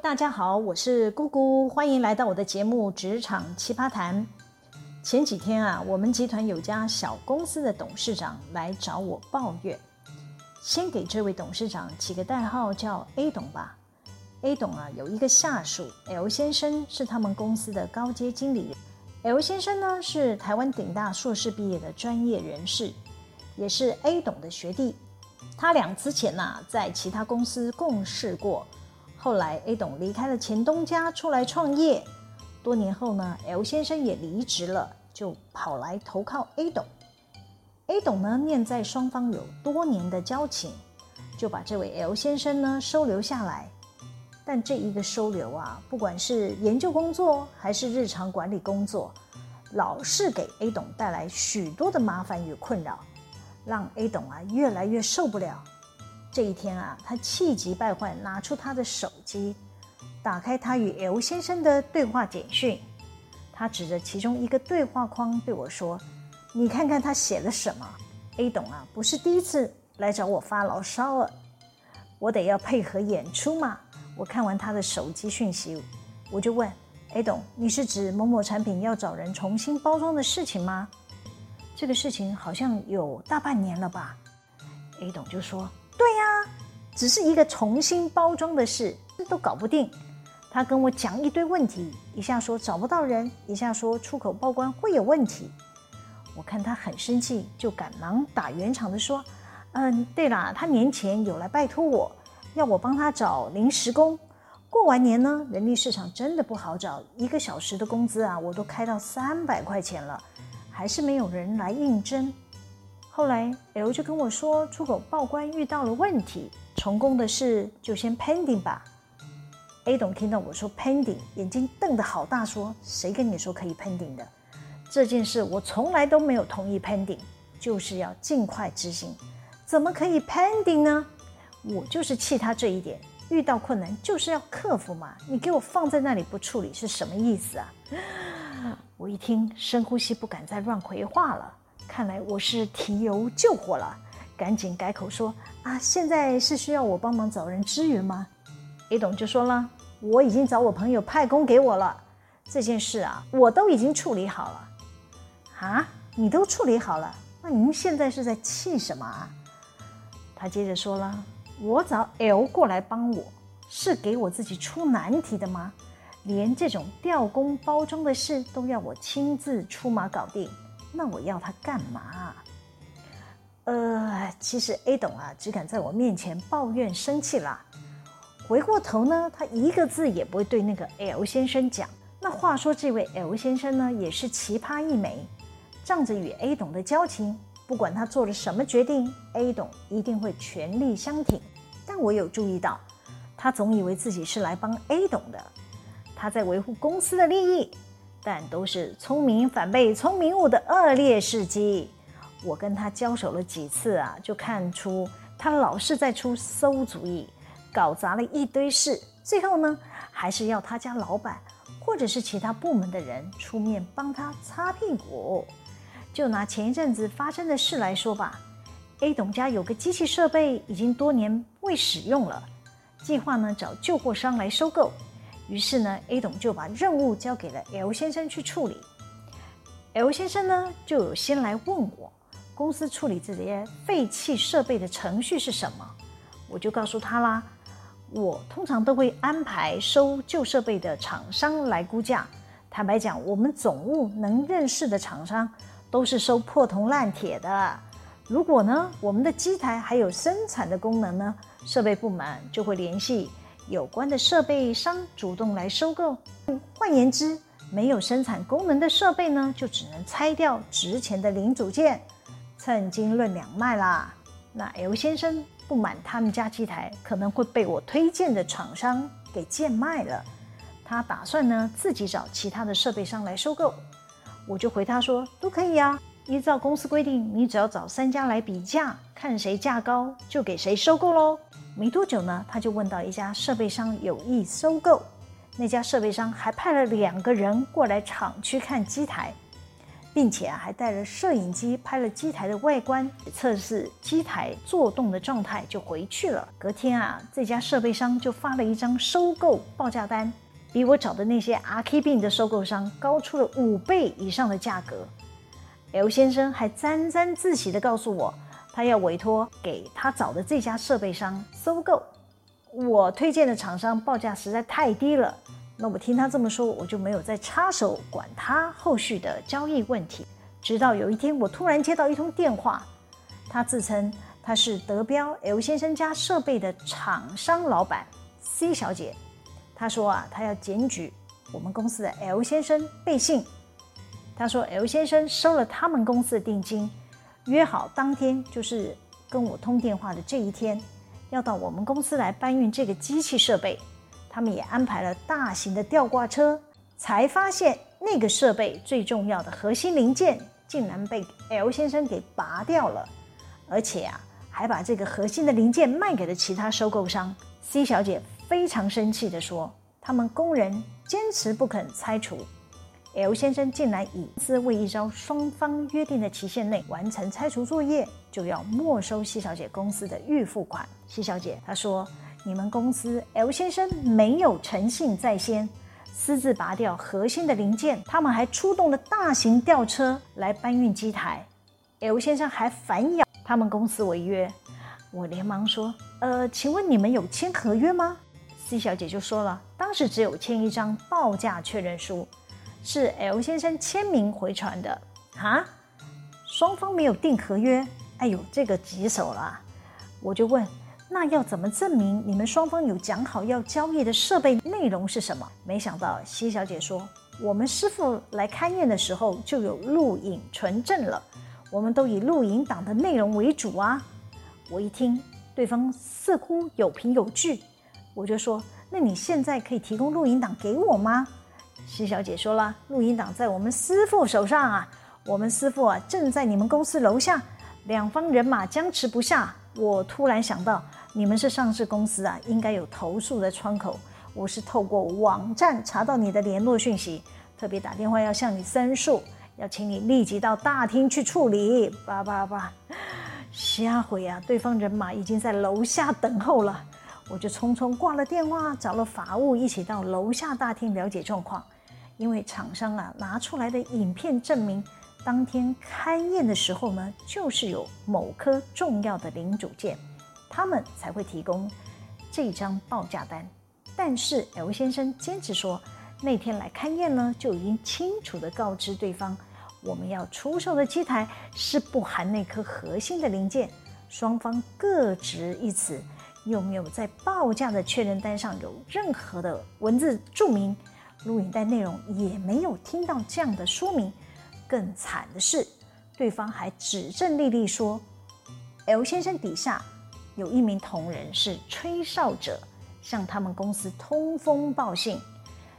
大家好，我是姑姑，欢迎来到我的节目《职场奇葩谈》。前几天啊，我们集团有家小公司的董事长来找我抱怨，先给这位董事长起个代号叫 A 董吧。A 董啊，有一个下属 L 先生是他们公司的高阶经理。L 先生呢是台湾顶大硕士毕业的专业人士，也是 A 董的学弟。他俩之前呐在其他公司共事过，后来 A 董离开了前东家出来创业，多年后呢，L 先生也离职了，就跑来投靠 A 董。A 董呢念在双方有多年的交情，就把这位 L 先生呢收留下来。但这一个收留啊，不管是研究工作还是日常管理工作，老是给 A 董带来许多的麻烦与困扰，让 A 董啊越来越受不了。这一天啊，他气急败坏，拿出他的手机，打开他与 L 先生的对话简讯，他指着其中一个对话框对我说：“你看看他写了什么。”A 董啊，不是第一次来找我发牢骚了，我得要配合演出嘛。我看完他的手机讯息，我就问 A 董：“你是指某某产品要找人重新包装的事情吗？这个事情好像有大半年了吧？”A 董就说：“对呀，只是一个重新包装的事，这都搞不定。他跟我讲一堆问题，一下说找不到人，一下说出口报关会有问题。我看他很生气，就赶忙打圆场的说：‘嗯，对啦，他年前有来拜托我。’”要我帮他找临时工，过完年呢，人力市场真的不好找，一个小时的工资啊，我都开到三百块钱了，还是没有人来应征。后来 L 就跟我说，出口报关遇到了问题，成功的事就先 pending 吧。A 董听到我说 pending，眼睛瞪得好大，说：“谁跟你说可以 pending 的？这件事我从来都没有同意 pending，就是要尽快执行，怎么可以 pending 呢？”我就是气他这一点，遇到困难就是要克服嘛。你给我放在那里不处理是什么意思啊？我一听，深呼吸，不敢再乱回话了。看来我是提油救火了，赶紧改口说啊，现在是需要我帮忙找人支援吗？A 董就说了，我已经找我朋友派工给我了，这件事啊，我都已经处理好了。啊，你都处理好了？那您现在是在气什么啊？他接着说了。我找 L 过来帮我，是给我自己出难题的吗？连这种调工包装的事都要我亲自出马搞定，那我要他干嘛？呃，其实 A 董啊，只敢在我面前抱怨生气啦，回过头呢，他一个字也不会对那个 L 先生讲。那话说，这位 L 先生呢，也是奇葩一枚，仗着与 A 董的交情，不管他做了什么决定，A 董一定会全力相挺。但我有注意到，他总以为自己是来帮 A 董的，他在维护公司的利益，但都是聪明反被聪明误的恶劣事迹。我跟他交手了几次啊，就看出他老是在出馊主意，搞砸了一堆事。最后呢，还是要他家老板或者是其他部门的人出面帮他擦屁股。就拿前一阵子发生的事来说吧。A 董家有个机器设备已经多年未使用了，计划呢找旧货商来收购。于是呢，A 董就把任务交给了 L 先生去处理。L 先生呢就有先来问我，公司处理这些废弃设备的程序是什么？我就告诉他啦，我通常都会安排收旧设备的厂商来估价。坦白讲，我们总务能认识的厂商都是收破铜烂铁的。如果呢，我们的机台还有生产的功能呢，设备部门就会联系有关的设备商主动来收购。换言之，没有生产功能的设备呢，就只能拆掉值钱的零组件，称斤论两卖啦。那 L 先生不满他们家机台可能会被我推荐的厂商给贱卖了，他打算呢自己找其他的设备商来收购。我就回他说都可以呀。依照公司规定，你只要找三家来比价，看谁价高就给谁收购喽。没多久呢，他就问到一家设备商有意收购，那家设备商还派了两个人过来厂区看机台。并且啊还带了摄影机拍了机台的外观，测试机台作动的状态就回去了。隔天啊，这家设备商就发了一张收购报价单，比我找的那些 RKB 的收购商高出了五倍以上的价格。L 先生还沾沾自喜地告诉我，他要委托给他找的这家设备商收购。我推荐的厂商报价实在太低了。那我听他这么说，我就没有再插手管他后续的交易问题。直到有一天，我突然接到一通电话，他自称他是德标 L 先生家设备的厂商老板 C 小姐。他说啊，他要检举我们公司的 L 先生背信。他说 L 先生收了他们公司的定金，约好当天就是跟我通电话的这一天，要到我们公司来搬运这个机器设备。他们也安排了大型的吊挂车，才发现那个设备最重要的核心零件竟然被 L 先生给拔掉了，而且啊，还把这个核心的零件卖给了其他收购商。C 小姐非常生气地说：“他们工人坚持不肯拆除，L 先生竟然以私未一招，双方约定的期限内完成拆除作业，就要没收 C 小姐公司的预付款。”C 小姐她说。你们公司 L 先生没有诚信在先，私自拔掉核心的零件，他们还出动了大型吊车来搬运机台。L 先生还反咬他们公司违约。我连忙说：“呃，请问你们有签合约吗？”C 小姐就说了：“当时只有签一张报价确认书，是 L 先生签名回传的。”啊，双方没有订合约？哎呦，这个棘手了。我就问。那要怎么证明你们双方有讲好要交易的设备内容是什么？没想到西小姐说，我们师傅来勘验的时候就有录影存证了，我们都以录影档的内容为主啊。我一听，对方似乎有凭有据，我就说，那你现在可以提供录影档给我吗？西小姐说了，录音档在我们师傅手上啊，我们师傅啊正在你们公司楼下，两方人马僵持不下。我突然想到。你们是上市公司啊，应该有投诉的窗口。我是透过网站查到你的联络讯息，特别打电话要向你申诉，要请你立即到大厅去处理。叭叭叭，下回啊，对方人马已经在楼下等候了。我就匆匆挂了电话，找了法务一起到楼下大厅了解状况。因为厂商啊拿出来的影片证明，当天勘验的时候呢，就是有某颗重要的零组件。他们才会提供这张报价单，但是 L 先生坚持说，那天来勘验呢，就已经清楚地告知对方，我们要出售的机台是不含那颗核心的零件。双方各执一词，又没有在报价的确认单上有任何的文字注明，录影带内容也没有听到这样的说明。更惨的是，对方还指证丽丽说，L 先生底下。有一名同仁是吹哨者，向他们公司通风报信，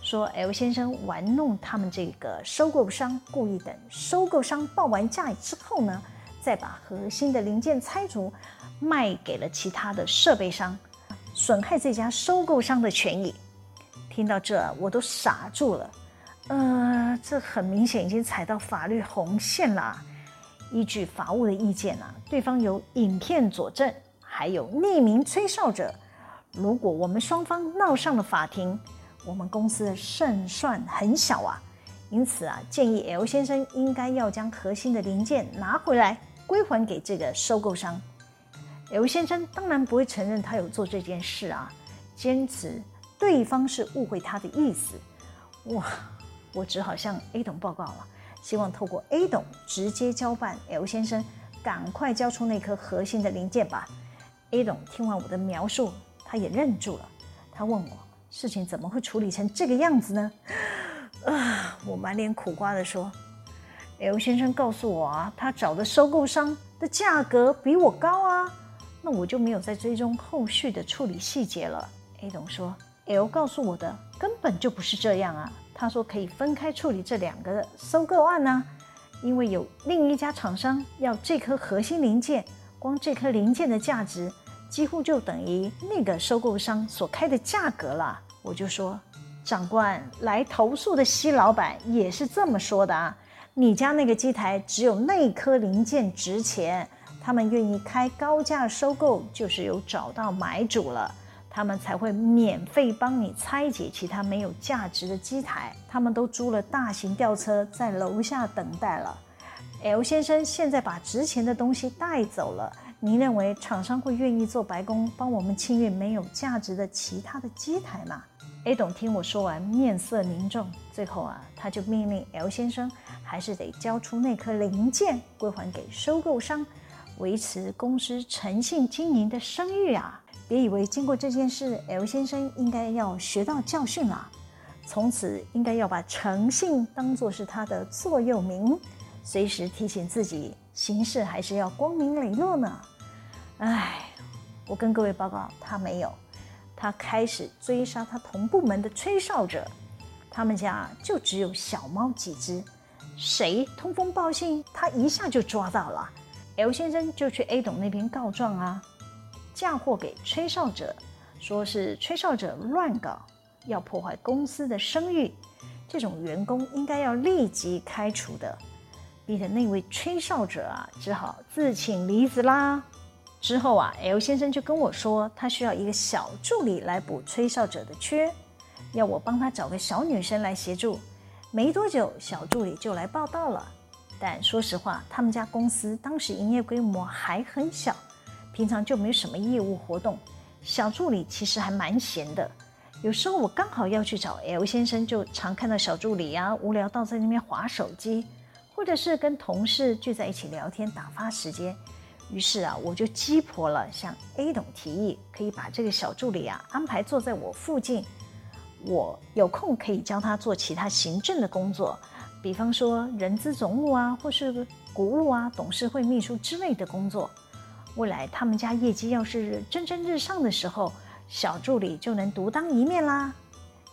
说 L 先生玩弄他们这个收购商，故意等收购商报完价之后呢，再把核心的零件拆除，卖给了其他的设备商，损害这家收购商的权益。听到这，我都傻住了。呃，这很明显已经踩到法律红线了。依据法务的意见啊，对方有影片佐证。还有匿名吹哨者，如果我们双方闹上了法庭，我们公司的胜算很小啊。因此啊，建议 L 先生应该要将核心的零件拿回来，归还给这个收购商。L 先生当然不会承认他有做这件事啊，坚持对方是误会他的意思。哇，我只好向 A 董报告了，希望透过 A 董直接交办 L 先生，赶快交出那颗核心的零件吧。A 董听完我的描述，他也愣住了。他问我：“事情怎么会处理成这个样子呢？”啊，我满脸苦瓜地说：“L 先生告诉我啊，他找的收购商的价格比我高啊，那我就没有再追踪后续的处理细节了。”A 董说：“L 告诉我的根本就不是这样啊，他说可以分开处理这两个收购案呢，因为有另一家厂商要这颗核心零件。”光这颗零件的价值，几乎就等于那个收购商所开的价格了。我就说，长官来投诉的西老板也是这么说的啊。你家那个机台只有那颗零件值钱，他们愿意开高价收购，就是有找到买主了，他们才会免费帮你拆解其他没有价值的机台。他们都租了大型吊车在楼下等待了。L 先生现在把值钱的东西带走了。您认为厂商会愿意做白工帮我们清运没有价值的其他的机台吗？A 董听我说完，面色凝重，最后啊，他就命令 L 先生还是得交出那颗零件归还给收购商，维持公司诚信经营的声誉啊！别以为经过这件事，L 先生应该要学到教训了，从此应该要把诚信当作是他的座右铭。随时提醒自己，行事还是要光明磊落呢。唉，我跟各位报告，他没有，他开始追杀他同部门的吹哨者。他们家就只有小猫几只，谁通风报信，他一下就抓到了。L 先生就去 A 董那边告状啊，嫁祸给吹哨者，说是吹哨者乱搞，要破坏公司的声誉，这种员工应该要立即开除的。逼得那位吹哨者啊，只好自请离职啦。之后啊，L 先生就跟我说，他需要一个小助理来补吹哨者的缺，要我帮他找个小女生来协助。没多久，小助理就来报到了。但说实话，他们家公司当时营业规模还很小，平常就没什么业务活动。小助理其实还蛮闲的，有时候我刚好要去找 L 先生，就常看到小助理啊，无聊到在那边划手机。或者是跟同事聚在一起聊天打发时间，于是啊，我就鸡婆了，向 A 董提议，可以把这个小助理啊安排坐在我附近，我有空可以教他做其他行政的工作，比方说人资总务啊，或是股务啊、董事会秘书之类的工作。未来他们家业绩要是蒸蒸日上的时候，小助理就能独当一面啦。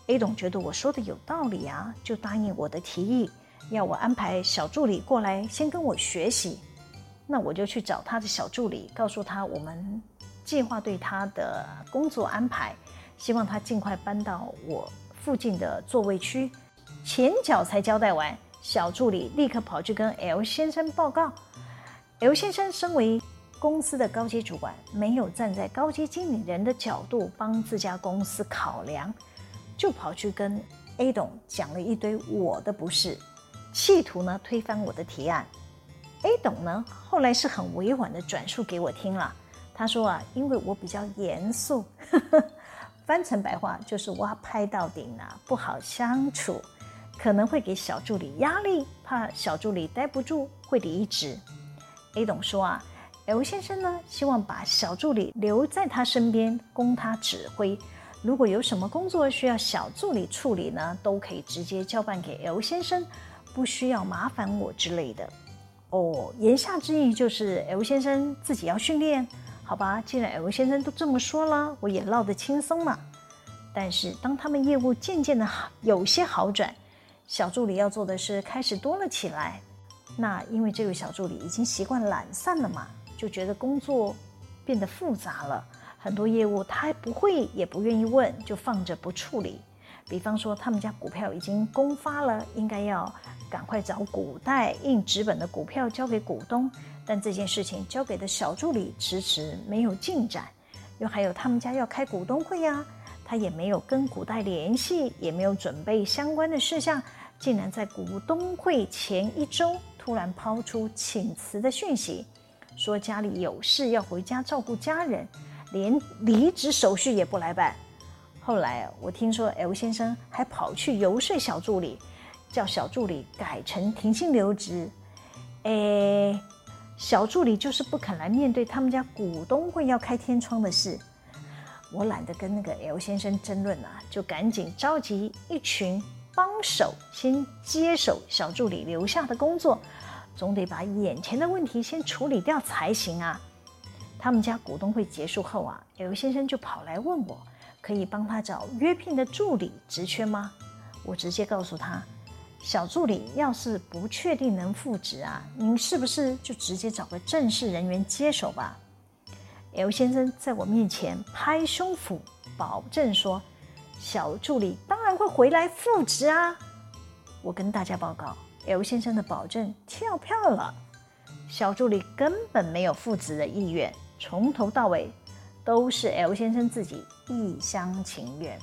A 董觉得我说的有道理啊，就答应我的提议。要我安排小助理过来先跟我学习，那我就去找他的小助理，告诉他我们计划对他的工作安排，希望他尽快搬到我附近的座位区。前脚才交代完，小助理立刻跑去跟 L 先生报告。L 先生身为公司的高级主管，没有站在高级经理人的角度帮自家公司考量，就跑去跟 A 董讲了一堆我的不是。企图呢推翻我的提案，A 董呢后来是很委婉的转述给我听了。他说啊，因为我比较严肃，呵呵，翻成白话就是挖拍到顶啊，不好相处，可能会给小助理压力，怕小助理待不住会离职。A 董说啊，L 先生呢希望把小助理留在他身边供他指挥，如果有什么工作需要小助理处理呢，都可以直接交办给 L 先生。不需要麻烦我之类的，哦，言下之意就是 L 先生自己要训练，好吧？既然 L 先生都这么说了，我也落得轻松了。但是当他们业务渐渐的好有些好转，小助理要做的事开始多了起来。那因为这位小助理已经习惯懒散了嘛，就觉得工作变得复杂了，很多业务他不会，也不愿意问，就放着不处理。比方说，他们家股票已经公发了，应该要赶快找股代印纸本的股票交给股东，但这件事情交给的小助理迟迟没有进展。又还有他们家要开股东会呀，他也没有跟股代联系，也没有准备相关的事项，竟然在股东会前一周突然抛出请辞的讯息，说家里有事要回家照顾家人，连离职手续也不来办。后来我听说 L 先生还跑去游说小助理，叫小助理改成停薪留职。诶，小助理就是不肯来面对他们家股东会要开天窗的事。我懒得跟那个 L 先生争论啊，就赶紧召集一群帮手，先接手小助理留下的工作，总得把眼前的问题先处理掉才行啊。他们家股东会结束后啊，L 先生就跑来问我。可以帮他找约聘的助理职缺吗？我直接告诉他，小助理要是不确定能复职啊，您是不是就直接找个正式人员接手吧？L 先生在我面前拍胸脯保证说，小助理当然会回来复职啊。我跟大家报告，L 先生的保证跳票了。小助理根本没有复职的意愿，从头到尾都是 L 先生自己一厢情愿。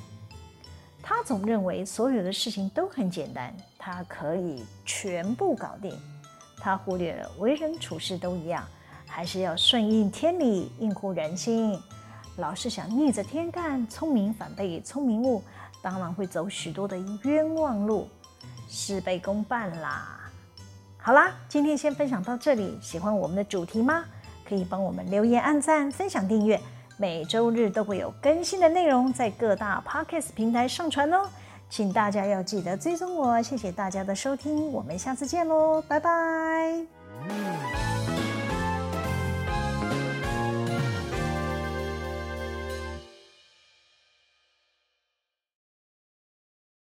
他总认为所有的事情都很简单，他可以全部搞定。他忽略了为人处事都一样，还是要顺应天理，应乎人心。老是想逆着天干，聪明反被聪明误，当然会走许多的冤枉路，事倍功半啦。好啦，今天先分享到这里。喜欢我们的主题吗？可以帮我们留言、按赞、分享、订阅。每周日都会有更新的内容在各大 Podcast 平台上传哦，请大家要记得追踪我。谢谢大家的收听，我们下次见喽，拜拜。